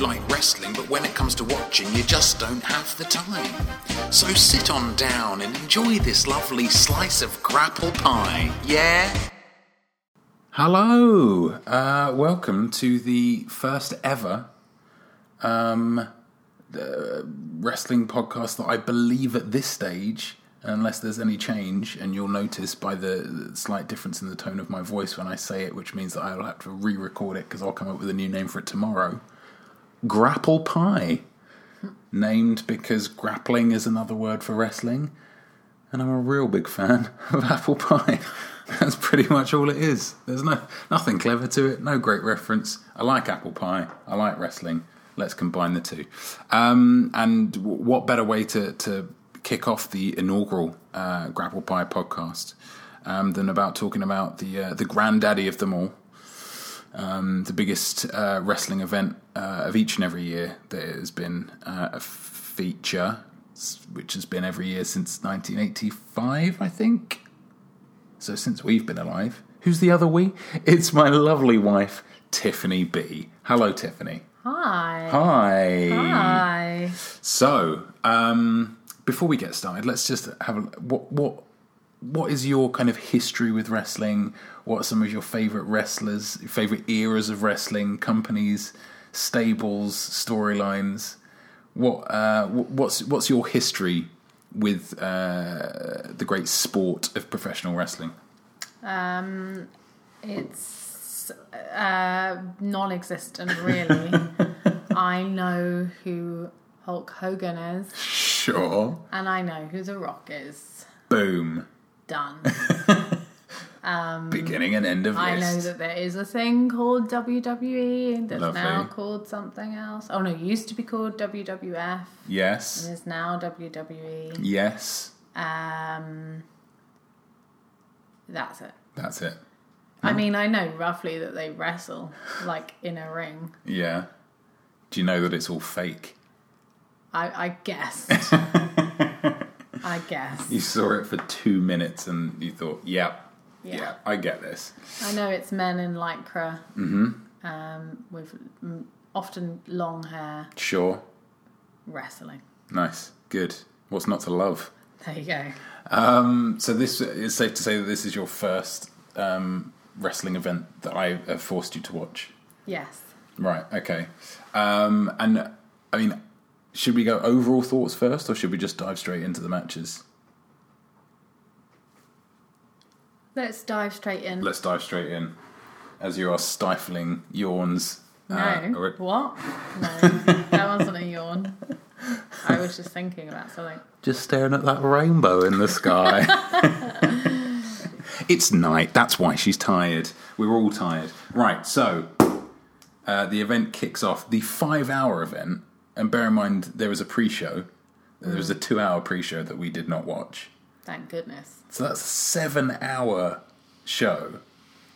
like wrestling, but when it comes to watching, you just don't have the time. So sit on down and enjoy this lovely slice of grapple pie, yeah? Hello, uh, welcome to the first ever um, uh, wrestling podcast that I believe at this stage, unless there's any change, and you'll notice by the slight difference in the tone of my voice when I say it, which means that I'll have to re record it because I'll come up with a new name for it tomorrow. Grapple Pie. Named because grappling is another word for wrestling, and I'm a real big fan of apple pie. That's pretty much all it is. There's no nothing clever to it, no great reference. I like apple pie. I like wrestling. Let's combine the two. Um, and w- what better way to, to kick off the inaugural uh, Grapple Pie podcast um, than about talking about the uh, the granddaddy of them all, um, the biggest uh, wrestling event uh, of each and every year. There has been uh, a feature, which has been every year since 1985, I think. So since we've been alive, who's the other we? It's my lovely wife, Tiffany B. Hello, Tiffany. Hi. Hi. Hi. So, um, before we get started, let's just have a what what what is your kind of history with wrestling? What are some of your favorite wrestlers, favorite eras of wrestling, companies, stables, storylines? What uh, what's what's your history with uh, the great sport of professional wrestling? Um, it's uh, non-existent, really. I know who Hulk Hogan is, Sure. and I know who The Rock is. Boom. Done. Beginning and end of this. I list. know that there is a thing called WWE that's Lovely. now called something else. Oh no, it used to be called WWF. Yes. It is now WWE. Yes. Um, that's it. That's it. I mean, I know roughly that they wrestle like in a ring. Yeah. Do you know that it's all fake? I, I guessed. I guess. You saw it for two minutes and you thought, yep, yeah, Yeah. I get this. I know it's men in lycra Mm-hmm. um, with often long hair Sure. wrestling. Nice. Good. What's not to love? There you go. Um, so this is safe to say that this is your first um, wrestling event that I have forced you to watch. Yes. Right. Okay. Um, and I mean, should we go overall thoughts first, or should we just dive straight into the matches? Let's dive straight in. Let's dive straight in, as you are stifling yawns. no. uh, what? No. that wasn't a yawn. I was just thinking about something. just staring at that rainbow in the sky. it's night. That's why she's tired. We're all tired. Right. So uh, the event kicks off. The five-hour event, and bear in mind there was a pre-show. There was a mm. two-hour pre-show that we did not watch. Thank goodness. So that's a seven-hour show,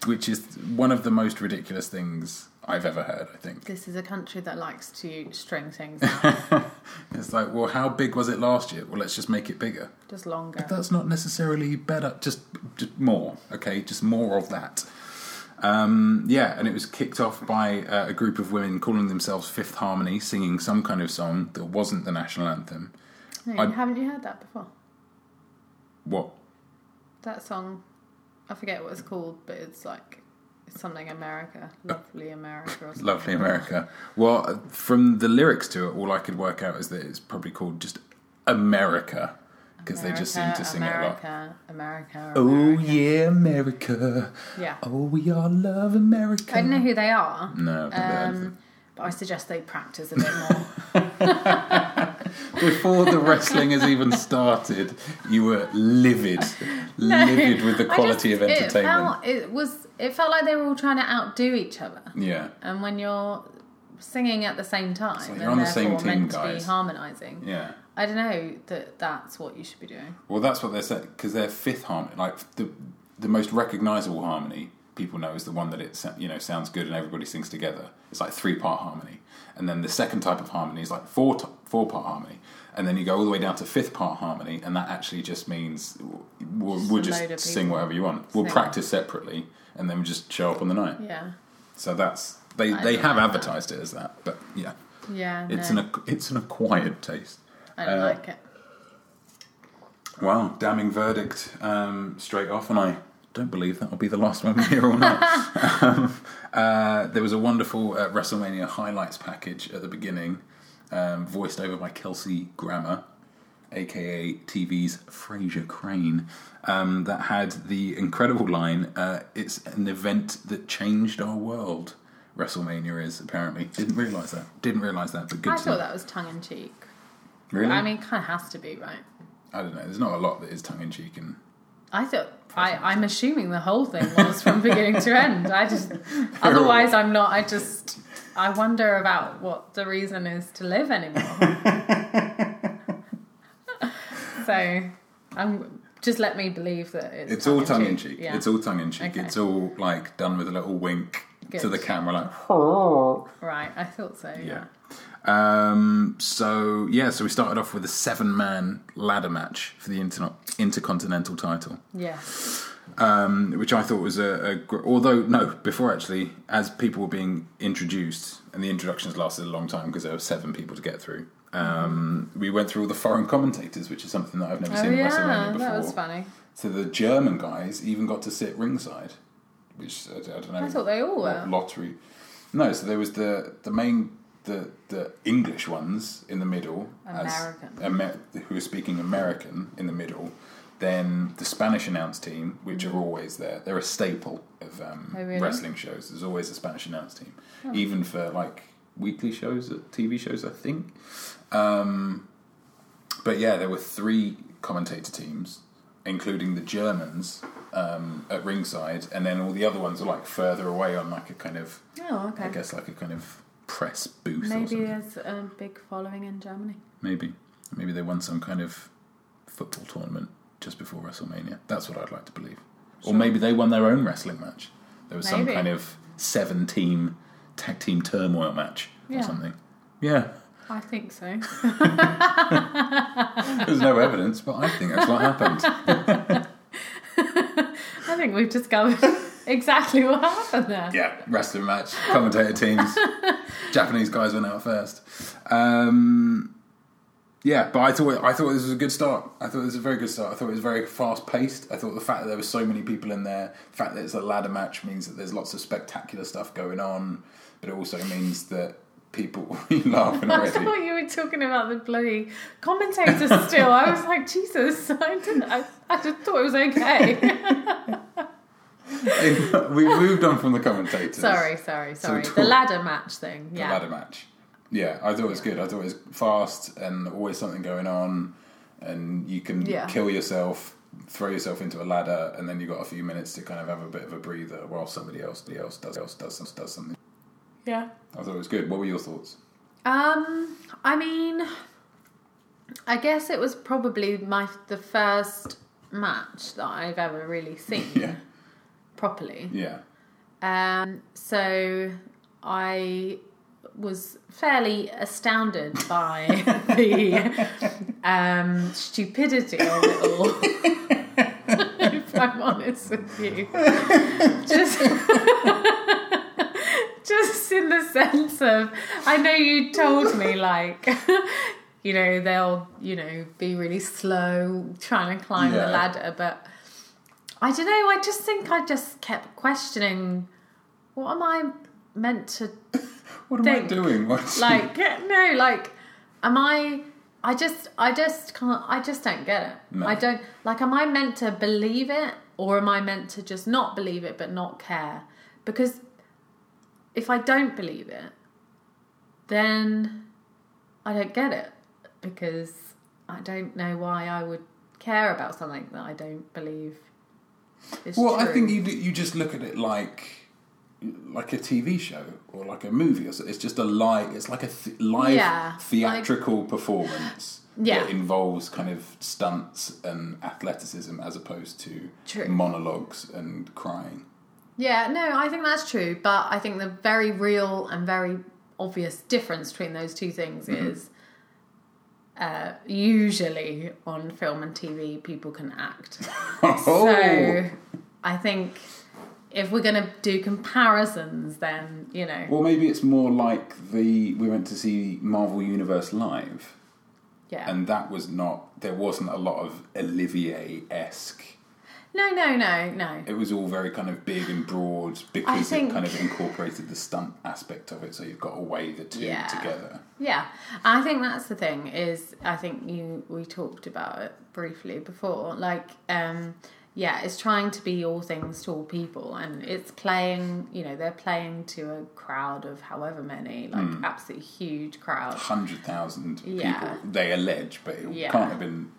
which is one of the most ridiculous things I've ever heard. I think. This is a country that likes to string things out It's like, well, how big was it last year? Well, let's just make it bigger. just longer. That's not necessarily better. Just, just more. Okay, just more of that. Um, yeah, and it was kicked off by uh, a group of women calling themselves Fifth Harmony, singing some kind of song that wasn't the national anthem. No, I- haven't you heard that before? What? That song, I forget what it's called, but it's like it's something America, lovely America, or something. Lovely America. Well, from the lyrics to it, all I could work out is that it's probably called just America because they just seem to sing it a lot. America, America, Oh yeah, America. yeah. Oh, we all love America. I don't know who they are, No, I've never heard of them. um, but I suggest they practice a bit more. Before the wrestling has even started, you were livid, livid with the quality just- of It, entertainment. felt, it was. It felt like they were all trying to outdo each other, Yeah, and when you're singing at the same time and you're on the same team, meant to guys. be harmonising, yeah. I don't know that that's what you should be doing. Well, that's what they're saying because their fifth harmony, like the the most recognizable harmony, people know is the one that it you know sounds good and everybody sings together. It's like three part harmony, and then the second type of harmony is like four t- four part harmony, and then you go all the way down to fifth part harmony, and that actually just means we'll, Just we'll just sing whatever you want. We'll practice separately, and then we just show up on the night. Yeah. So that's They I they have like advertised it as that, but yeah, Yeah, it's no, an it's an acquired taste. I don't uh, like it. Wow, damning verdict um, straight off, and I don't believe that'll be the last one we hear all night. um, uh, there was a wonderful uh, WrestleMania highlights package at the beginning, um, voiced over by Kelsey Grammer, aka TV's Frasier Crane, um, that had the incredible line uh, It's an event that changed our world. WrestleMania is apparently. Didn't realise that. Didn't realise that, but good I thought know. that was tongue in cheek. Really? I mean, kind of has to be, right? I don't know. There's not a lot that is tongue in cheek and I thought I, I'm assuming the whole thing was from beginning to end. I just otherwise I'm not. I just I wonder about what the reason is to live anymore. so I'm just let me believe that it's, It's all tongue in cheek. Yeah. It's all tongue in cheek. Okay. It's all like done with a little wink to the camera, like oh. right. I thought so. yeah. Um, so yeah, so we started off with a seven-man ladder match for the inter- intercontinental title, Yeah. um, which I thought was a, a gr- although no, before actually, as people were being introduced, and the introductions lasted a long time because there were seven people to get through. Um, we went through all the foreign commentators, which is something that I've never Oh seen at WrestleMania yeah, before. that was funny. So the German guys even got to sit ringside, which I, I don't know. I thought they all were. lottery. No, so there was the the main the the English ones in the middle, American. as, Amer- who are speaking American in the middle. Then the Spanish announce team, which are always there. They're a staple of um. Oh, really? wrestling shows. There's always a Spanish announce team, even for like weekly shows, TV shows, I think. Um, but yeah, there were three commentator teams, including the Germans um, at ringside, and then all the other ones are like further away on like a kind of, Oh, okay. I guess, like a kind of press booth. or Maybe there's a big following in Germany. maybe, maybe they won some kind of football tournament just before WrestleMania. That's what I'd like to believe. Or maybe they won their own wrestling match. There was some kind of seven-team tag team turmoil match or Yeah. something. Yeah, I think so. there's no evidence, but I think that's what happened. Think we've discovered exactly what happened there. Yeah, wrestling match, commentator teams. Japanese guys went out first. Um, yeah, but I thought I thought this was a good start. I thought it was a very good start. I thought it was very fast paced. I thought the fact that there were so many people in there, the fact that it's a ladder match means that there's lots of spectacular stuff going on, but it also means that people laughing I thought you were talking about the bloody commentators still. I was like, Jesus, I didn't. I, I just thought it was okay. we moved on from the commentators. sorry, sorry, sorry. the ladder match thing. the Yeah. ladder match. Yeah, I thought it was good. I thought it was fast and always something going on, and you can Yeah. kill yourself, throw yourself into a ladder, and then you got a few minutes to kind of have a bit of a breather while somebody else, else does else does does something. Yeah. I thought it was good. What were your thoughts? Um, I mean, I guess it was probably my the first match that I've ever really seen Yeah, properly. yeah, Um, so I was fairly astounded by the um, stupidity of it all. if I'm honest with you, just just in the sense of, I know you told me like. You know, they'll, you know, be really slow trying to climb Yeah. the ladder, but I don't know. I just think I just kept questioning, what am I meant to What am Think. I doing? What's like? No, like, am I? I just, I just can't. I just don't get it. No. I don't like. Am I meant to believe it, or am I meant to just not believe it but not care? Because if I don't believe it, then I don't get it because I don't know why I would care about something that I don't believe is Well, I think you you just look at it like like a TV show or like a movie. Or so. It's just a live. It's like a th- live Yeah, theatrical performance Yeah. that involves kind of stunts and athleticism as opposed to True. monologues and crying. Yeah, no, I think that's true. But I think the very real and very obvious difference between those two things Mm-hmm. is uh, usually on film and TV, people can act. Oh, So I think if we're going to do comparisons, then you know, Well, maybe it's more like the we went to see Marvel Universe live, yeah. and that was not there wasn't a lot of Olivier esque. No, no, no, no. It was all very kind of big and broad because think- it kind of incorporated the stunt aspect of it. So you've got to weigh the two Yeah. together. Yeah, I think that's the thing. Is I think you we talked about it briefly before. Like, um, yeah, it's trying to be all things to all people, and it's playing. You know, they're playing to a crowd of however many, like Hmm. absolutely huge crowd. Hundred thousand Yeah. people they allege, but it Yeah. can't have been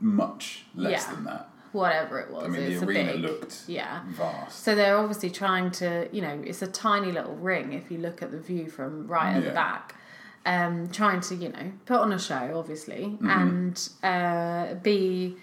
much less Yeah. than that. Whatever it was, I mean, it's the a arena big, looked yeah. vast. So they're obviously trying to, you know, it's a tiny little ring if you look at the view from right at the back. Um, trying to, you know, put on a show, obviously, Mm-hmm. and uh, be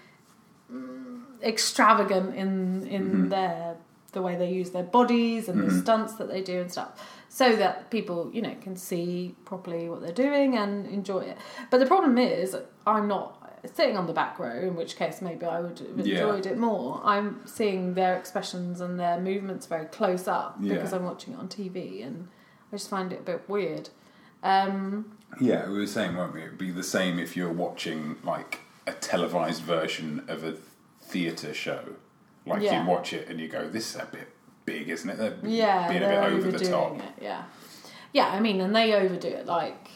mm, extravagant in in Mm-hmm. their the way they use their bodies and the stunts that they do and stuff, so that people, you know, can see properly what they're doing and enjoy it. But the problem is, I'm not sitting on the back row, in which case maybe I would have Yeah. enjoyed it more. I'm seeing their expressions and their movements very close up because I'm watching it on TV, and I just find it a bit weird. Um, Yeah, we were saying, weren't we? It'd be the same if you're watching like a televised version of a theatre show. Like Yeah. you watch it and you go, "This is a bit big, isn't it?" They're yeah, being a bit over the top. it. Yeah, yeah. I mean, and they overdo it like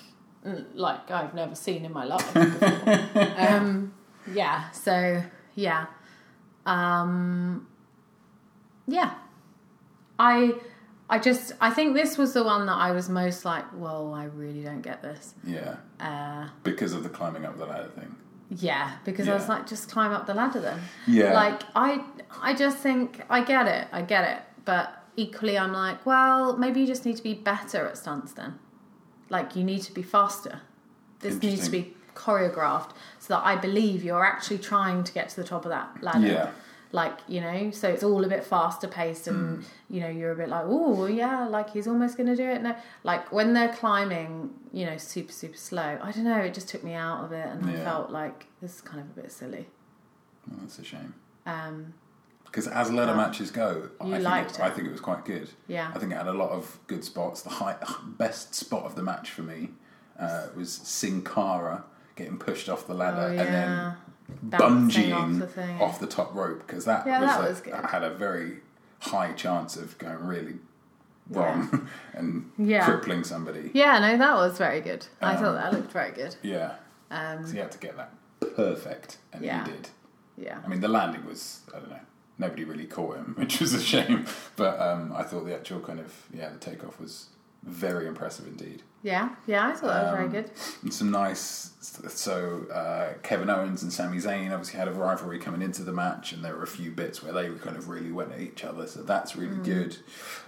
like I've never seen in my life. Before. um, yeah. So yeah, um, yeah. I I just I think this was the one that I was most like, whoa, I really don't get this. Yeah, Uh, because of the climbing up the ladder thing. Yeah, because I was like, just climb up the ladder then. Yeah. Like I, I just think I get it, I get it, but equally I'm like, well, maybe you just need to be better at stunts then. Like you need to be faster. This needs to be choreographed so that I believe you're actually trying to get to the top of that ladder. Yeah. Like you know, so it's all a bit faster paced, and you know you're a bit like, oh yeah, like he's almost going to do it. No, like when they're climbing, you know, super super slow. I don't know. It just took me out of it, and I felt like this is kind of a bit silly. Well, that's a shame. Um, Because as ladder Oh. matches go, You I think liked it, I think it was quite good. Yeah. I think it had a lot of good spots. The high, best spot of the match for me uh, was Sin Cara getting pushed off the ladder oh and then bungeeing off the thing. off the top rope because that Yeah, was, that a- was good. that had a very high chance of going really wrong and Yeah. crippling somebody. Yeah, no, that was very good. I Um, thought that looked very good. Yeah, Um, so you had to get that perfect, and Yeah. he did. yeah, I mean, the landing was I don't know. Nobody really caught him, which was a shame. But um, I thought the actual kind of yeah, the takeoff was very impressive indeed. yeah, yeah. I thought that was very Um, good. And some nice. So uh, Kevin Owens and Sami Zayn obviously had a rivalry coming into the match, and there were a few bits where they were kind of really went at each other. So that's really Mm. good.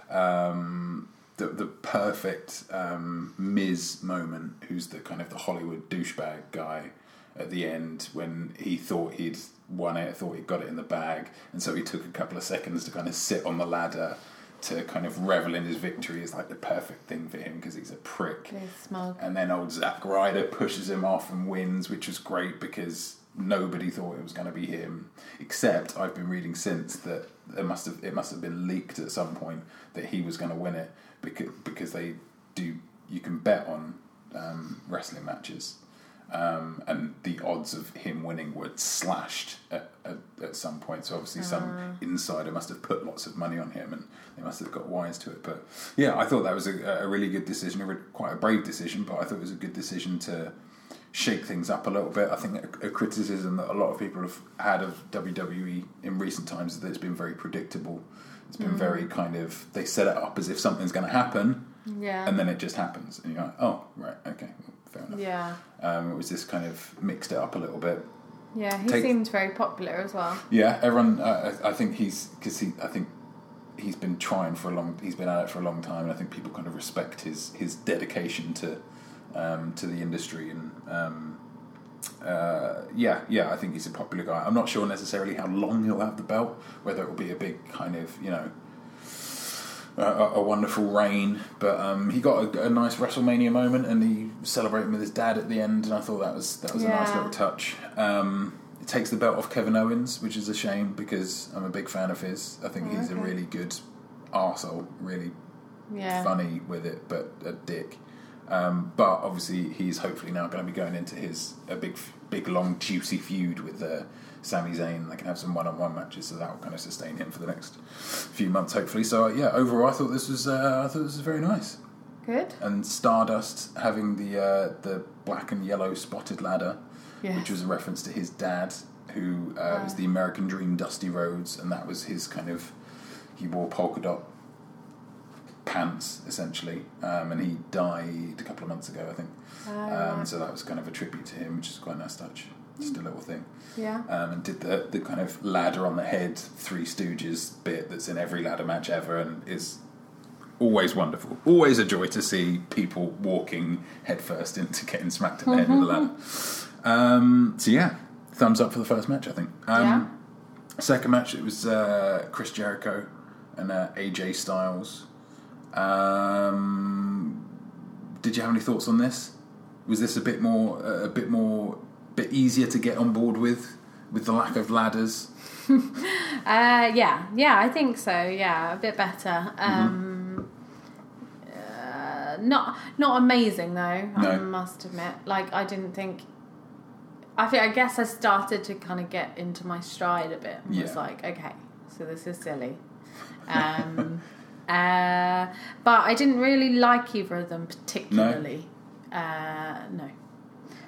Um, the the perfect um, Miz moment, who's the kind of the Hollywood douchebag guy at the end when he thought he'd won it, thought he'd got it in the bag, and so he took a couple of seconds to kind of sit on the ladder to kind of revel in his victory is like the perfect thing for him because he's a prick. Smug. And then old Zack Ryder pushes him off and wins, which was great because nobody thought it was going to be him. Except I've been reading since that it must have it must have been leaked at some point that he was going to win it because because they do you can bet on um, wrestling matches. Um, and the odds of him winning were slashed at, at, at some point. So obviously, some insider must have put lots of money on him, and they must have got wise to it. But yeah, I thought that was a, a really good decision, a re- quite a brave decision, but I thought it was a good decision to shake things up a little bit. I think a, a criticism that a lot of people have had of WWE in recent times is that it's been very predictable. It's been very kind of they set it up as if something's going to happen, Yeah, and then it just happens, and you're like, oh right, okay, fair enough. yeah, Um, it was just kind of mixed it up a little bit. yeah. He Take- seemed very popular as well. Yeah, everyone. Uh, I I think he's because he. I think he's been trying for a long. He's been at it for a long time, and I think people kind of respect his his dedication to um, to the industry and. Um, uh, yeah, yeah, I think he's a popular guy. I'm not sure necessarily how long he'll have the belt, whether it will be a big kind of, you know, a, a a wonderful reign. But um, he got a, a nice WrestleMania moment, and he celebrated with his dad at the end, and I thought that was that was a nice little touch. Um, it takes the belt off Kevin Owens, which is a shame because I'm a big fan of his. I think he's a really good arsehole, really Yeah. funny with it, but a dick. Um, but obviously, he's hopefully now going to be going into his a big, big, long, juicy feud with uh, Sami Zayn. They can have some one-on-one matches, so that will kind of sustain him for the next few months, hopefully. So uh, yeah, overall, I thought this was uh, I thought this was very nice. Good. And Stardust having the uh, the black and yellow spotted ladder, Yeah. which was a reference to his dad, who uh, was Ah. the American Dream, Dusty Rhodes, and that was his kind of he wore polka dot pants essentially, um, and he died a couple of months ago, I think. Oh, Um, so that was kind of a tribute to him, which is quite a nice touch. Just a little thing. Yeah. Um, and did the, the kind of ladder on the head, Three Stooges bit that's in every ladder match ever and is always wonderful. Always a joy to see people walking headfirst into getting smacked in the head with a ladder. Um, so yeah, thumbs up for the first match, I think. Um, Second match, it was uh, Chris Jericho and uh, AJ Styles. Um, did you have any thoughts on this? Was this a bit more, uh, a bit more, bit easier to get on board with, with the lack of ladders? Uh, yeah, yeah, I think so. Yeah, a bit better. Um, uh, not not amazing though. I must admit. Like I didn't think. I think I guess I started to kind of get into my stride a bit. and Was like, okay, so this is silly. Um, uh, but I didn't really like either of them particularly. Uh, no.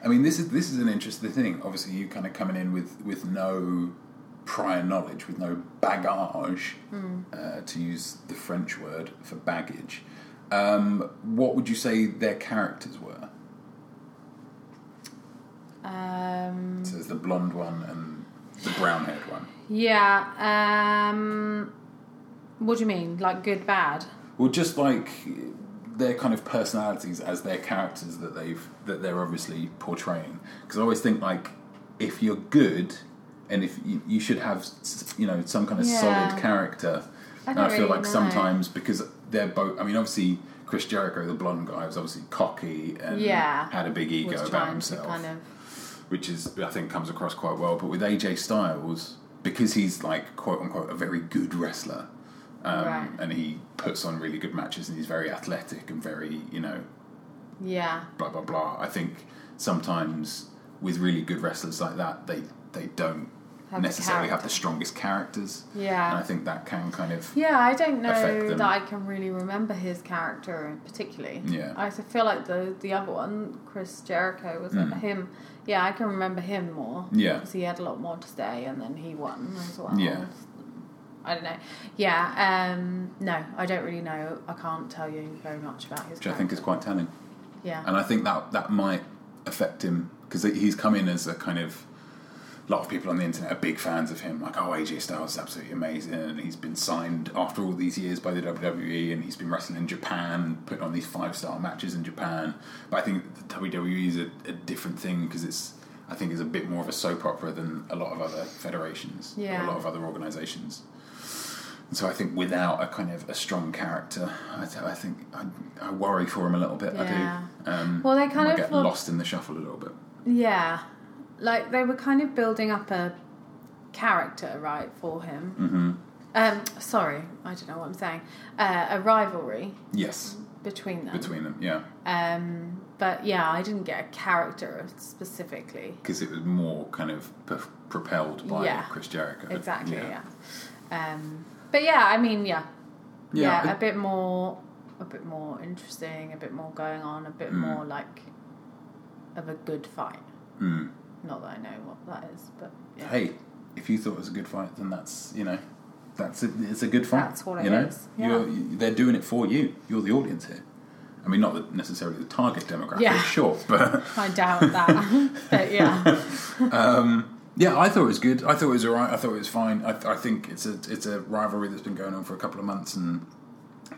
I mean, this is this is an interesting thing. Obviously, you kind of coming in with with no prior knowledge, with no bagage, uh, to use the French word for baggage. Um, what would you say their characters were? Um, So there's the blonde one and the brown haired one. yeah. Um, what do you mean? Like good, bad? Well, just like their kind of personalities as their characters that they've that they're obviously portraying. Because I always think like if you're good and if you, you should have you know some kind of Yeah. solid character. I and I feel really like know. sometimes because they're both. I mean, obviously Chris Jericho, the blonde guy, was obviously cocky and Yeah. had a big ego about himself kind of which is I think comes across quite well. But with AJ Styles, because he's like quote unquote a very good wrestler, um, Right. and he puts on really good matches, and he's very athletic and very you know yeah blah blah blah. I think sometimes with really good wrestlers like that, they they don't Have necessarily have the strongest characters, yeah and I think that can kind of yeah I don't know that I can really remember his character particularly Yeah. I feel like the the other one Chris Jericho was it Mm. him yeah I can remember him more Yeah. because he had a lot more to say and then he won as well Yeah. I don't know yeah um no I don't really know I can't tell you very much about his which I think is quite telling. yeah And I think that that might affect him because he's come in as a kind of a lot of people on the internet are big fans of him. Like, oh, AJ Styles is absolutely amazing, and he's been signed after all these years by the WWE, and he's been wrestling in Japan, putting on these five star matches in Japan. But I think the WWE is a, a different thing because it's. I think is a bit more of a soap opera than a lot of other federations, or Yeah. a lot of other organisations. And so I think without a kind of a strong character, I, th- I think I, I worry for him a little bit. Yeah. I do. Um, Well, they kind of get look- lost in the shuffle a little bit. Yeah, like they were kind of building up a character, right, for him. hmm Um, sorry, I don't know what I'm saying. Uh, a rivalry Yes, between them. between them, yeah, Um, but yeah, I didn't get a character specifically. because it was more kind of p- propelled by Yeah. Chris Jericho. Exactly. Yeah. Um, but yeah, I mean, yeah, Yeah, yeah, I- a bit more, a bit more interesting, a bit more going on, a bit Mm. more like of a good fight. Mm. Not that I know what that is, but yeah. Hey, if you thought it was a good fight, then that's you know, that's a, it's a good fight. That's what it you know? is, yeah. You're, you, they're doing it for you. You're the audience here. I mean, not necessarily the target demographic, Yeah. sure, but I doubt that. but yeah, um, yeah, I thought it was good. I thought it was alright. I thought it was fine. I, I think it's a it's a rivalry that's been going on for a couple of months, and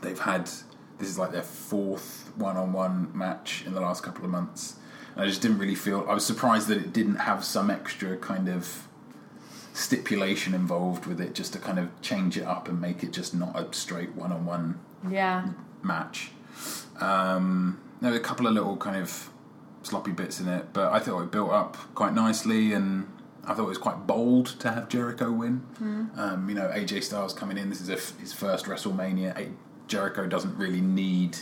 they've had this is like their fourth one-on-one match in the last couple of months. And I just didn't really feel. I was surprised that it didn't have some extra kind of stipulation involved with it, just to kind of change it up and make it just not a straight one-on-one yeah, match. Um, there were a couple of little kind of sloppy bits in it, but I thought it built up quite nicely, and I thought it was quite bold to have Jericho win. Um, you know, AJ Styles coming in. This is a f his first WrestleMania. A- Jericho doesn't really need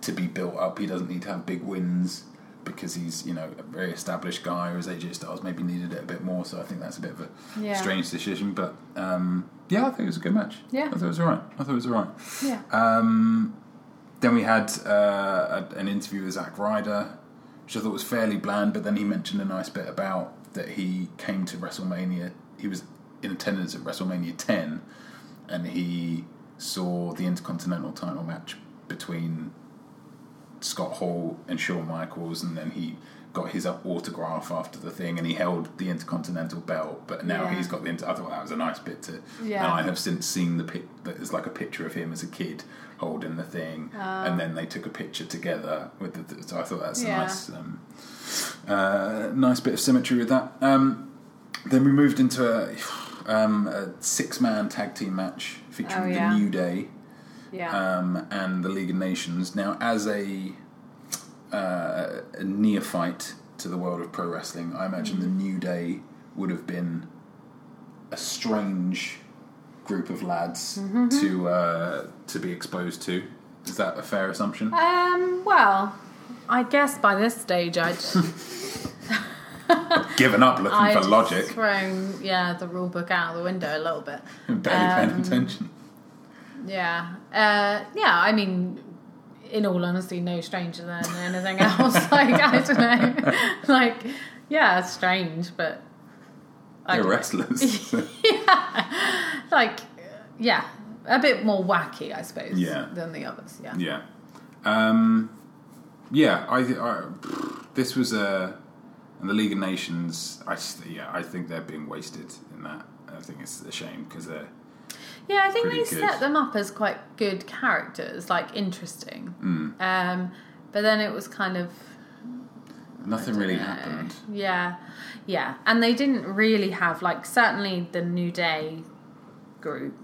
to be built up. He doesn't need to have big wins because he's you know a very established guy. Whereas AJ Styles maybe needed it a bit more. So I think that's a bit of a Yeah. strange decision. But um, yeah, I think it was a good match. Yeah. I thought it was alright. I thought it was alright. Yeah. Um, then we had uh, a, an interview with Zack Ryder, which I thought was fairly bland, but then he mentioned a nice bit about that he came to WrestleMania. He was in attendance at WrestleMania 10, and he saw the Intercontinental title match between Scott Hall and Shawn Michaels, and then he got his autograph after the thing, and he held the Intercontinental belt. But now Yeah. he's got the. Inter- I thought that was a nice bit to. Yeah. And I have since seen the pic. There's like a picture of him as a kid holding the thing, and then they took a picture together with the. So I thought that's a nice, um, uh, nice bit of symmetry with that. Um, then we moved into a, um, a six-man tag team match featuring Oh, yeah. the New Day Yeah. um, and the League of Nations. Now, as a, uh, a neophyte to the world of pro wrestling, I imagine the New Day would have been a strange group of lads to uh, to be exposed to. Is that a fair assumption? um. Well, I guess by this stage I'd Given up looking I'd for logic, thrown yeah the rule book out of the window a little bit. barely paying Um, attention. Yeah. Uh, yeah, I mean, in all honesty, no stranger than anything else. like, I don't know. like, yeah, strange, but. I They're know. Like, yeah, a bit more wacky, I suppose, Yeah. than the others. Yeah. Yeah. Um, yeah, I, I this was a and the League of Nations. I just, yeah, I think they're being wasted in that. I think it's a shame because they're Yeah, I think Pretty they good. set them up as quite good characters, like interesting. Hmm. Um, but then it was kind of nothing really happened. Yeah, yeah, and they didn't really have like certainly the New Day group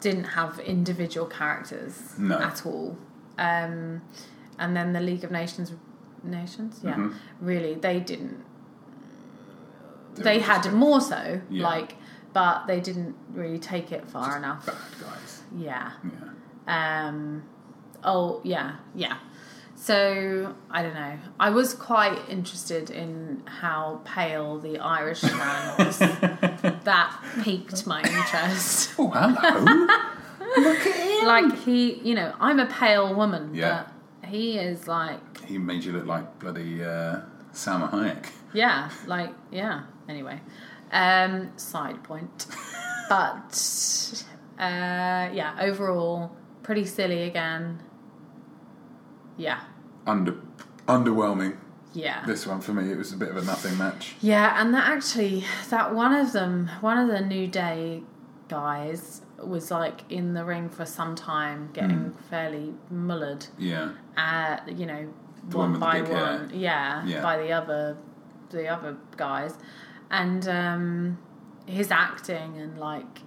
didn't have individual characters Mm-hmm. No. at all. Um, and then the League of Nations, nations, yeah, Mhm. really they didn't. They They, had just more so, Yeah. like, but they didn't really take it far enough. Bad guys. Yeah. Yeah. Um, oh yeah, yeah. So I don't know. I was quite interested in how pale the Irish man was. that piqued my interest. Oh, hello. Look at him. like he, you know, I'm a pale woman, Yeah. but he is like, He made you look like bloody uh, Salma Hayek. yeah, like yeah. Anyway, um, side point, but uh, yeah, overall pretty silly again. Yeah, Under, underwhelming. yeah. This one for me, it was a bit of a nothing match. Yeah, and that actually, that one of them, one of the New Day guys was like in the ring for some time, getting fairly mullered. Yeah. Uh, you know, The one one by one, yeah, Yeah. by the other, the other guys, and um, his acting and like,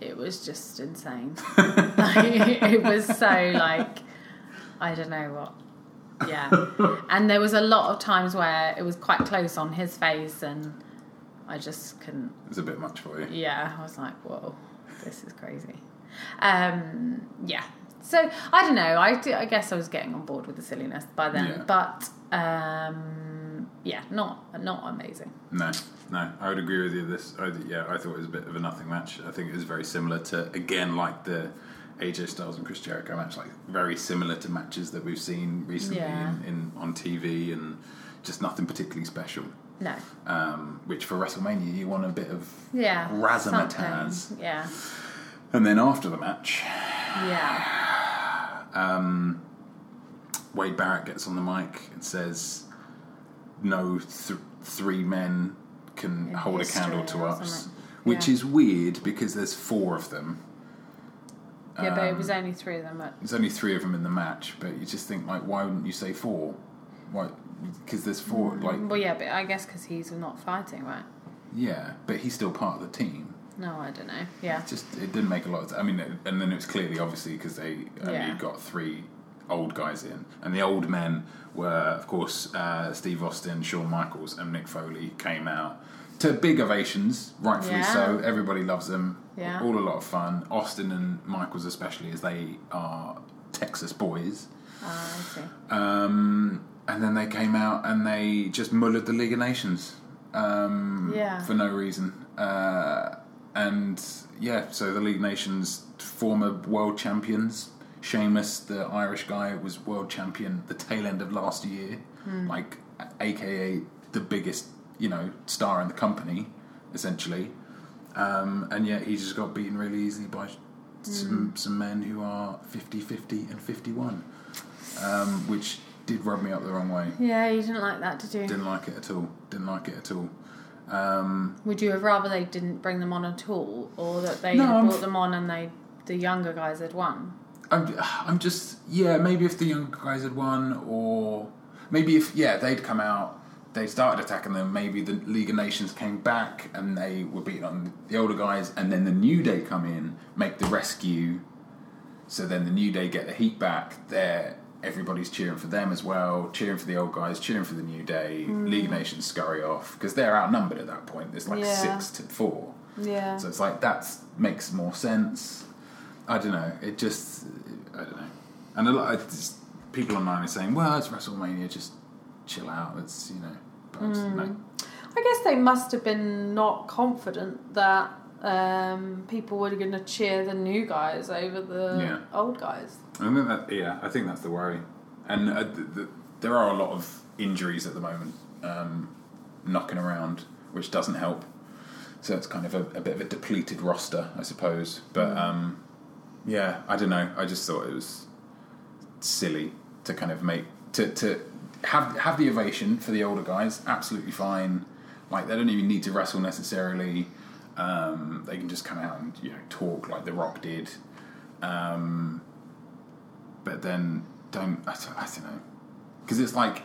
it was just insane. like, it was so like, I don't know what. Yeah, and there was a lot of times where it was quite close on his face, and I just couldn't. It was a bit much for you. Yeah, I was like, whoa, this is crazy. Um, yeah. So I don't know. I guess I was getting on board with the silliness by then, Yeah. but um, yeah, not not amazing. No, no, I would agree with you. This, I, yeah, I thought it was a bit of a nothing match. I think it was very similar to, again, like the AJ Styles and Chris Jericho match, like very similar to matches that we've seen recently Yeah. in, in on TV, and just nothing particularly special. No. Um, which for WrestleMania you want a bit of Yeah. razzmatazz. Yeah. And then after the match, Yeah. um, Wade Barrett gets on the mic and says, "No, th- three men can In hold a candle to us," something. which Yeah. is weird because there's four of them. Yeah, but it Um, was only three of them. But There's only three of them in the match, but you just think like, why wouldn't you say four? Why? Because there's four. Like, well, yeah, but I guess because he's not fighting, right? yeah, but he's still part of the team. No, I don't know. Yeah. It just it didn't make a lot of. I mean, and then it was clearly obviously because they only Yeah. got three old guys in, and the old men were, of course, uh, Steve Austin, Shawn Michaels, and Mick Foley came out to big ovations, rightfully Yeah. so. Everybody loves them. Yeah. All a lot of fun. Austin and Michaels, especially, as they are Texas boys. Ah, I see. Um, and then they came out and they just mullered the League of Nations um, Yeah. for no reason. Uh, and yeah, so the League of Nations former world champions. Sheamus, the Irish guy, was world champion the tail end of last year, like AKA the biggest, you know, star in the company, essentially. Um, and yet he just got beaten really easily by some some men who are 50, 50 and 51 um, which did rub me up the wrong way. Yeah, you didn't like that, did you? Didn't like it at all. Didn't like it at all. Um, Would you have rather they didn't bring them on at all, or that they No, had brought f- them on and they the younger guys had won? I'm, I'm just yeah. Maybe if the younger guys had won, or maybe if yeah they'd come out, they started attacking them. Maybe the League of Nations came back and they were beating on the older guys, and then the New Day come in, make the rescue. So then the New Day get the heat back. There, everybody's cheering for them as well, cheering for the old guys, cheering for the New Day. Hmm. League of Nations scurry off because they're outnumbered at that point. It's like Yeah. six to four. Yeah. So it's like that makes more sense. I don't know. It just I don't know. And a lot of people online are saying, "Well, it's WrestleMania. Just chill out." It's you know. But Mm. no. I guess they must have been not confident that um, people were going to cheer the new guys over the Yeah. old guys. I think that yeah, I think that's the worry. And uh, th- th- there are a lot of injuries at the moment um, knocking around, which doesn't help. So it's kind of a, a bit of a depleted roster, I suppose. But um, yeah, I don't know. I just thought it was silly to kind of make to to have have the ovation for the older guys. Absolutely fine. Like they don't even need to wrestle necessarily. Um, they can just come out and you know talk like The Rock did. Um, but then don't I don't, I don't know because it's like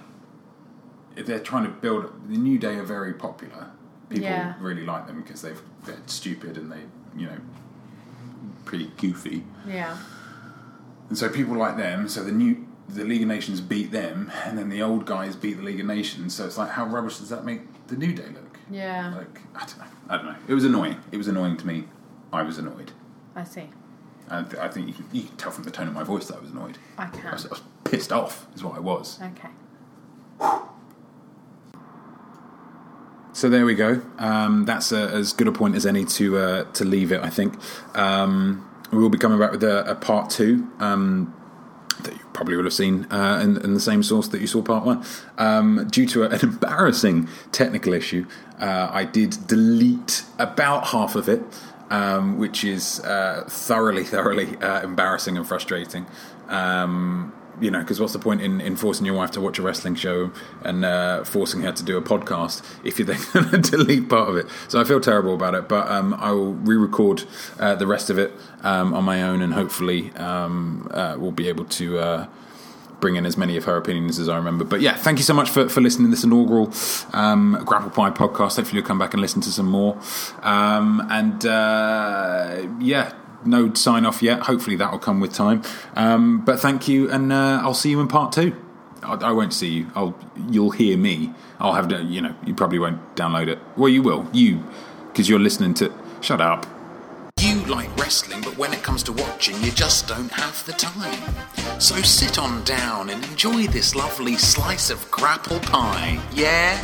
if they're trying to build the New Day are very popular. People Yeah. really like them because they've they're stupid and they you know pretty goofy. Yeah. And so people like them, so the new the League of Nations beat them, and then the old guys beat the League of Nations. So it's like, how rubbish does that make the New Day look? Yeah. Like, I don't know. I don't know. It was annoying. It was annoying to me. I was annoyed. I see. And th- I think you can, you can tell from the tone of my voice that I was annoyed. I I can. was, I was pissed off, is what I was. Okay. So there we go. Um, that's a, as good a point as any to uh, to leave it. I think um, we will be coming back with a, a part two um, that you probably will have seen uh, in, in the same source that you saw part one. Um, due to an embarrassing technical issue, uh, I did delete about half of it, um, which is uh, thoroughly, thoroughly uh, embarrassing and frustrating. Um, you know, because what's the point in, in forcing your wife to watch a wrestling show and uh, forcing her to do a podcast if you're then going to delete part of it? So I feel terrible about it, but um, I will re-record uh, the rest of it um, on my own, and hopefully um, uh, we'll be able to uh, bring in as many of her opinions as I remember. But yeah, thank you so much for, for listening to this inaugural um, Grapple Pie podcast. Hopefully you'll come back and listen to some more. Um, and uh, yeah, no sign off yet. Hopefully that will come with time. Um, but thank you, and uh, I'll see you in part two. I, I won't see you. I'll you'll hear me. I'll have. You know, you probably won't download it. Well, you will. You because you're listening to. Shut up. You like wrestling, but when it comes to watching, you just don't have the time. So sit on down and enjoy this lovely slice of grapple pie, yeah?